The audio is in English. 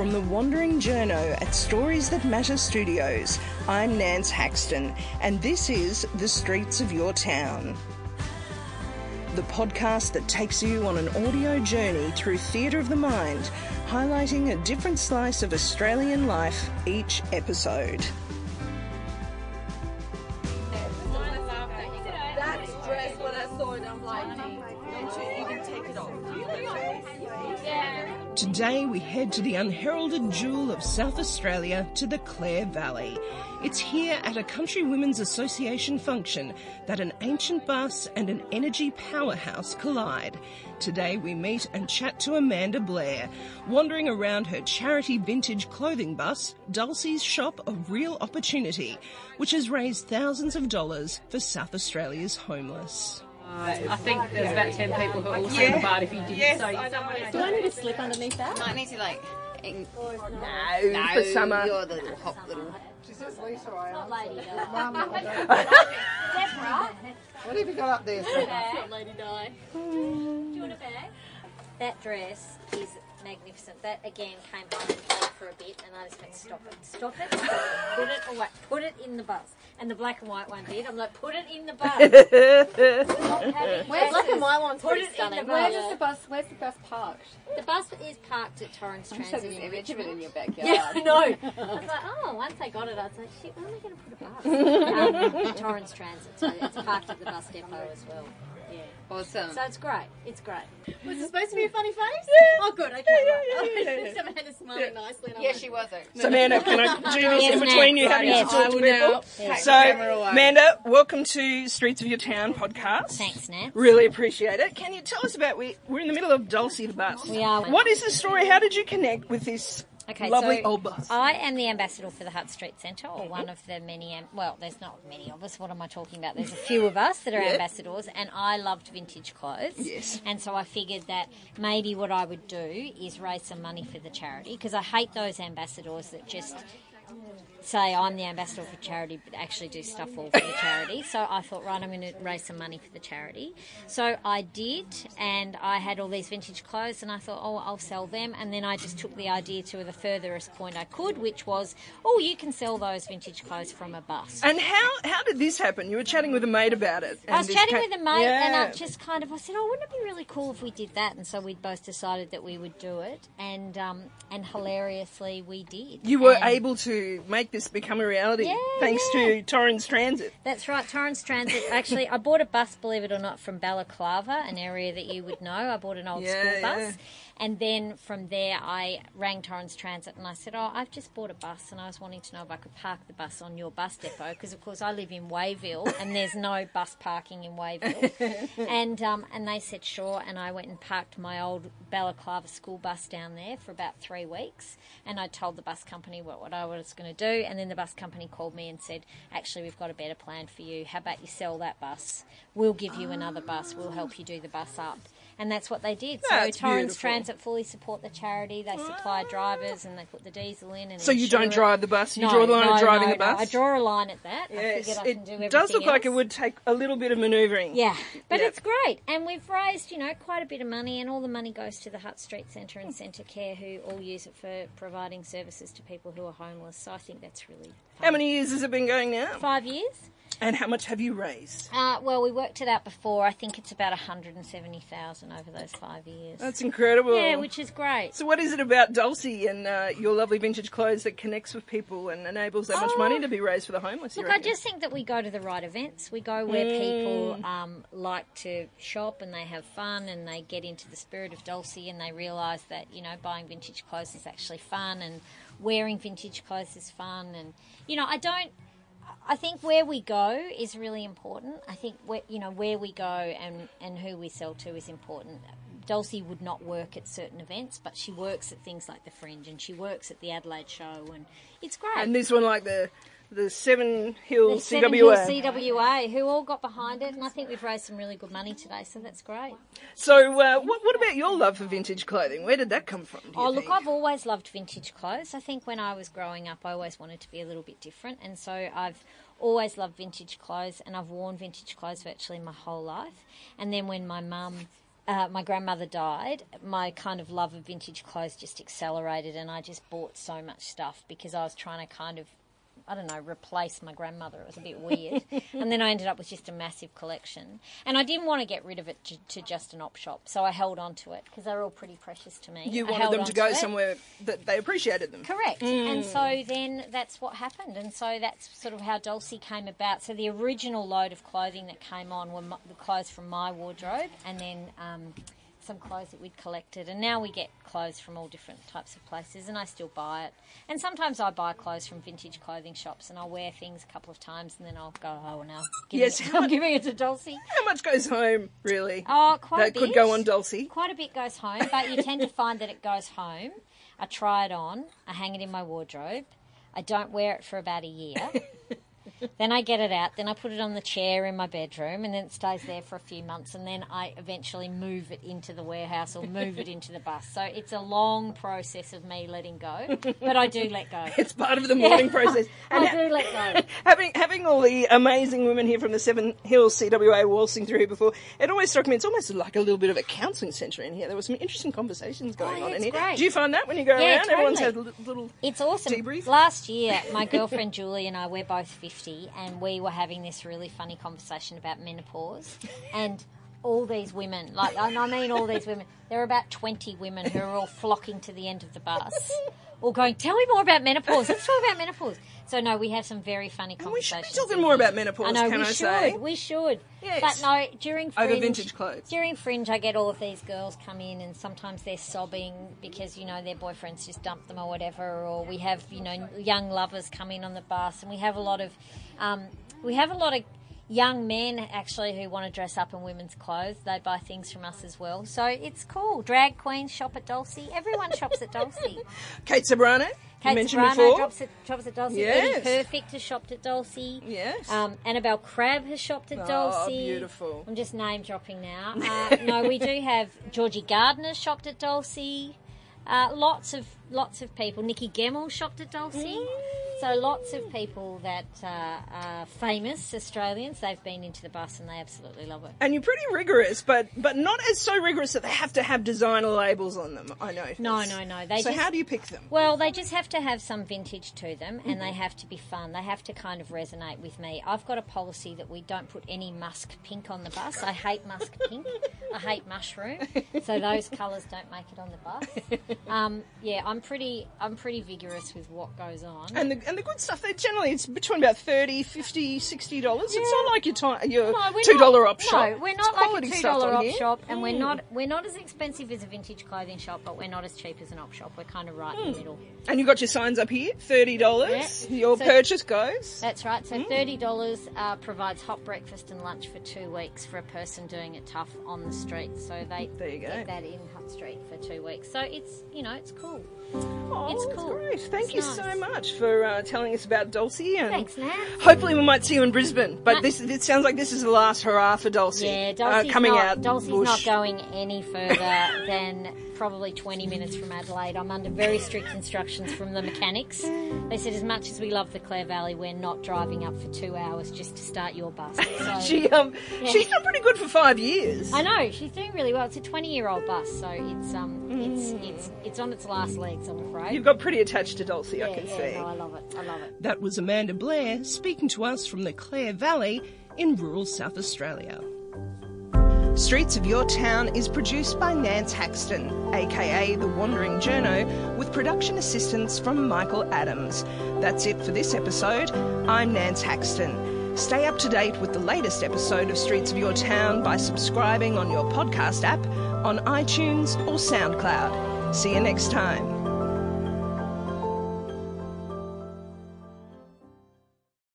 Wandering Journo at Stories That Matter Studios. I'm Nance Haxton, and this is The Streets of Your Town. The podcast that takes you on an audio journey through theatre of the mind, highlighting a different slice of Australian life each episode. Today we head to the unheralded jewel of South Australia to the Clare Valley. It's here at a Country Women's Association function that an ancient bus and an energy powerhouse collide. Today we meet and chat to Amanda Blair, wandering around her charity vintage clothing bus, Dulcie's Shop of Real Opportunity, which has raised thousands of dollars for South Australia's homeless. I think there's about 10 people who are also in the bar if you didn't say Do I need to slip underneath that? Might need to like. In- No, no, for summer. You're the little hot little. She says Lisa, I am. What have you got up there? Lady Di. Do you want a bag? That dress is magnificent. That again came home and played for a bit, and I just went, stop it, stop it, stop it. put it away, put it in the bus. And the black and white one did. I'm like, put it in the bus. Where's black and white one's Put pretty it in stunning. the Where's bus. the bus? Where's the bus parked? The bus is parked at Torrens I'm sure Transit there's in an it Richmond. in your backyard. Yeah, I know. I was like, oh, once I got it, I was like, shit, where am I going to put a bus? um, Torrens Transit, so it's parked at the bus depot as well. Yeah. Awesome. So it's great. It's great. Was it supposed to be a funny face? Oh, good. Okay. right. Amanda's smiling nicely. and I'm Yeah, like, she was actually. So, Amanda, can I do this in between you Nat. having Yes, to talk I to will people? now. Yes. So, Amanda, welcome to Streets of Your Town podcast. Thanks, Nat. Really appreciate it. Can you tell us about we we're in the middle of Dulcie the bus. We are. What is the story? How did you connect with this Okay, lovely so old bus? I am the ambassador for the Hutt Street Centre, or one of the many. Am- well, there's not many of us. What am I talking about? There's a few of us that are ambassadors, and I loved vintage clothes. Yes. And so I figured that maybe what I would do is raise some money for the charity because I hate those ambassadors that just say I'm the ambassador for charity, but actually do stuff all for the charity. So I thought, right, I'm going to raise some money for the charity. So I did, and I had all these vintage clothes, and I thought, oh, I'll sell them. And then I just took the idea to the furthest point I could, which was, oh, you can sell those vintage clothes from a bus. and how how did this happen? You were chatting with a mate about it. I was chatting came- with a mate, and I just kind of I said, "Oh, wouldn't it be really cool if we did that?" And so we both decided that we would do it, and um, and hilariously we did. you were And- able to make this become a reality Yeah, thanks yeah. to Torrens Transit. That's right, Torrens Transit. Actually, I bought a bus, believe it or not, from Balaclava, an area that you would know. I bought an old Yeah, school bus. And then from there, I rang Torrens Transit and I said, Oh, I've just bought a bus and I was wanting to know if I could park the bus on your bus depot because, of course, I live in Wayville and there's no bus parking in Wayville. and, um, and they said, Sure. And I went and parked my old Balaclava school bus down there for about three weeks. And I told the bus company what, what I was going to do. And then the bus company called me and said, Actually, we've got a better plan for you. How about you sell that bus? We'll give you another bus. We'll help you do the bus up. And that's what they did. That's so Torrens beautiful. Transit fully support the charity. They supply ah. drivers and they put the diesel in. And So you don't it. drive the bus. You No, draw the line no, of driving no, the bus. I draw a line at that. Yes, figured I can do everything it does look like it would take a little bit of manoeuvring. Yeah, but Yeah. it's great, and we've raised you know quite a bit of money, and all the money goes to the Hutt Street Centre and Centacare, who all use it for providing services to people who are homeless. So I think that's really fun. How many years has it been going now? Five years. And how much have you raised? Uh, well, we worked it out before. I think it's about one hundred and seventy thousand over those five years. That's incredible. yeah, which is great. So, what is it about Dulcie and uh, your lovely vintage clothes that connects with people and enables that much Oh. money to be raised for the homeless? Look, I just think that we go to the right events. We go where people um, like to shop and they have fun and they get into the spirit of Dulcie and they realise that, you know, buying vintage clothes is actually fun and wearing vintage clothes is fun. And, you know, I don't. I think where we go is really important. I think where, you know where we go and, and who we sell to is important. Dulcie would not work at certain events, but she works at things like the Fringe and she works at the Adelaide Show, and it's great. And this one, like the the Seven Hill The Seven Hill CWA. CWA, who all got behind it, and I think we've raised some really good money today, so that's great. So, uh, what, what about your love for vintage clothing? Where did that come from? Oh, look, think? I've always loved vintage clothes. I think when I was growing up, I always wanted to be a little bit different, and so I've always loved vintage clothes, and I've worn vintage clothes virtually my whole life. And then when my mum uh, my grandmother died, my kind of love of vintage clothes just accelerated, and I just bought so much stuff because I was trying to kind of, I don't know, replace my grandmother. It was a bit weird. and then I ended up with just a massive collection. And I didn't want to get rid of it to, to just an op shop, so I held on to it because they're all pretty precious to me. You I wanted them to go it. somewhere that they appreciated them. Correct. And so then that's what happened. And so that's sort of how Dulcie came about. So the original load of clothing that came on were my, the clothes from my wardrobe and then um, some clothes that we'd collected. And now we get clothes from all different types of places and I still buy it. And sometimes I buy clothes from vintage clothing shops and I'll wear things a couple of times and then I'll go, oh, now Yes, it, I'm much- giving it to Dulcie. How much goes home, really? Oh, quite a that could go on Dulcie. Quite a bit goes home, but you tend to find that it goes home. I try it on, I hang it in my wardrobe. I don't wear it for about a year. then I get it out, then I put it on the chair in my bedroom, and then it stays there for a few months, and then I eventually move it into the warehouse or move it into the bus. So it's a long process of me letting go, but I do let go. It's part of the mourning process. And I do let go. having having all the amazing women here from the Seven Hills CWA waltzing through here before, it always struck me it's almost like a little bit of a counselling centre in here. There were some interesting conversations going Oh, on in here. great. Do you find that when you go Yeah, around, everyone's had totally. li- little It's awesome. Debrief? Last year, my girlfriend Julie and I, we're both 50, and we were having this really funny conversation about menopause. And all these women, like, and I mean all these women, there are about 20 women who are all flocking to the end of the bus, all going, Tell me more about menopause. Let's talk about menopause. So, no, we have some very funny And we should conversations. be talking more about menopause, I know, can we I should. say? We should. Yes. But no, during Over Fringe, vintage clothes. During Fringe, I get all of these girls come in, and sometimes they're sobbing because you know their boyfriends just dumped them or whatever. Or we have you know young lovers come in on the bus, and we have a lot of um, we have a lot of young men actually who want to dress up in women's clothes. They buy things from us as well, so it's cool. Drag queens shop at Dulcie. Everyone shops at Dulcie. Kate Ceberano, you Kate mentioned Ceberano before. shops at, shops at Dulcie. Yes. Eddie Perfect has shopped at Dulcie. Yes. Um, Annabel Crabb has shopped at Oh, Dulcie. beautiful. I'm just name dropping now. Uh, no, we do have Georgie Gardner shopped at Dulcie. Uh, lots of lots of people. Nikki Gemmell shopped at Dulcie. Mm. So lots of people that uh, are famous Australians. They've been into the bus and they absolutely love it. and you're pretty rigorous, but but not as so rigorous that they have to have designer labels on them. I know. No, no, no. They So just, how do you pick them? Well, they just have to have some vintage to them and they have to be fun. They have to kind of resonate with me. I've got a policy that we don't put any musk pink on the bus. I hate musk pink. I hate mushroom. So those colours don't make it on the bus. Um, yeah, I'm pretty I'm pretty vigorous with what goes on. And the, and the good stuff, generally, it's between about 30 50 $60. It's not like your, ti your No, $2 not- op shop. No, we're not like a two stuff dollar on op here. Mm. shop, and we're not we're not as expensive as a vintage clothing shop, but we're not as cheap as an op shop. We're kind of right Mm. in the middle. And you've got your signs up here, $30. Yeah. Your So- purchase goes. That's right. Mm. So thirty dollars uh, provides hot breakfast and lunch for two weeks for a person doing it tough on the street. So they There you go. get that in Hutt Street for two weeks. So it's you know it's cool. Oh, It's cool. great. Thank It's you nice. so much for uh, telling us about Dulcie. And Thanks, Nat. Hopefully, we might see you in Brisbane. But this it sounds like this is the last hurrah for Dulcie. Yeah, uh, coming not, out. Dulcie's bush. not going any further than probably 20 minutes from Adelaide. I'm under very strict instructions from the mechanics. They said, as much as we love the Clare Valley, we're not driving up for two hours just to start your bus. So, She um, Yeah. she's done pretty good for five years. I know she's doing really well. It's a 20 year old bus, so it's um, it's mm. it's it's on its last legs. I'm afraid. You've got pretty attached to Dulcie, I can yeah, see. no, I love it. I love it. That was Amanda Blair speaking to us from the Clare Valley in rural South Australia. Streets of Your Town is produced by Nance Haxton, aka The Wandering Journo, with production assistance from Michael Adams. That's it for this episode. I'm Nance Haxton. Stay up to date with the latest episode of Streets of Your Town by subscribing on your podcast app, on iTunes or SoundCloud. See you next time.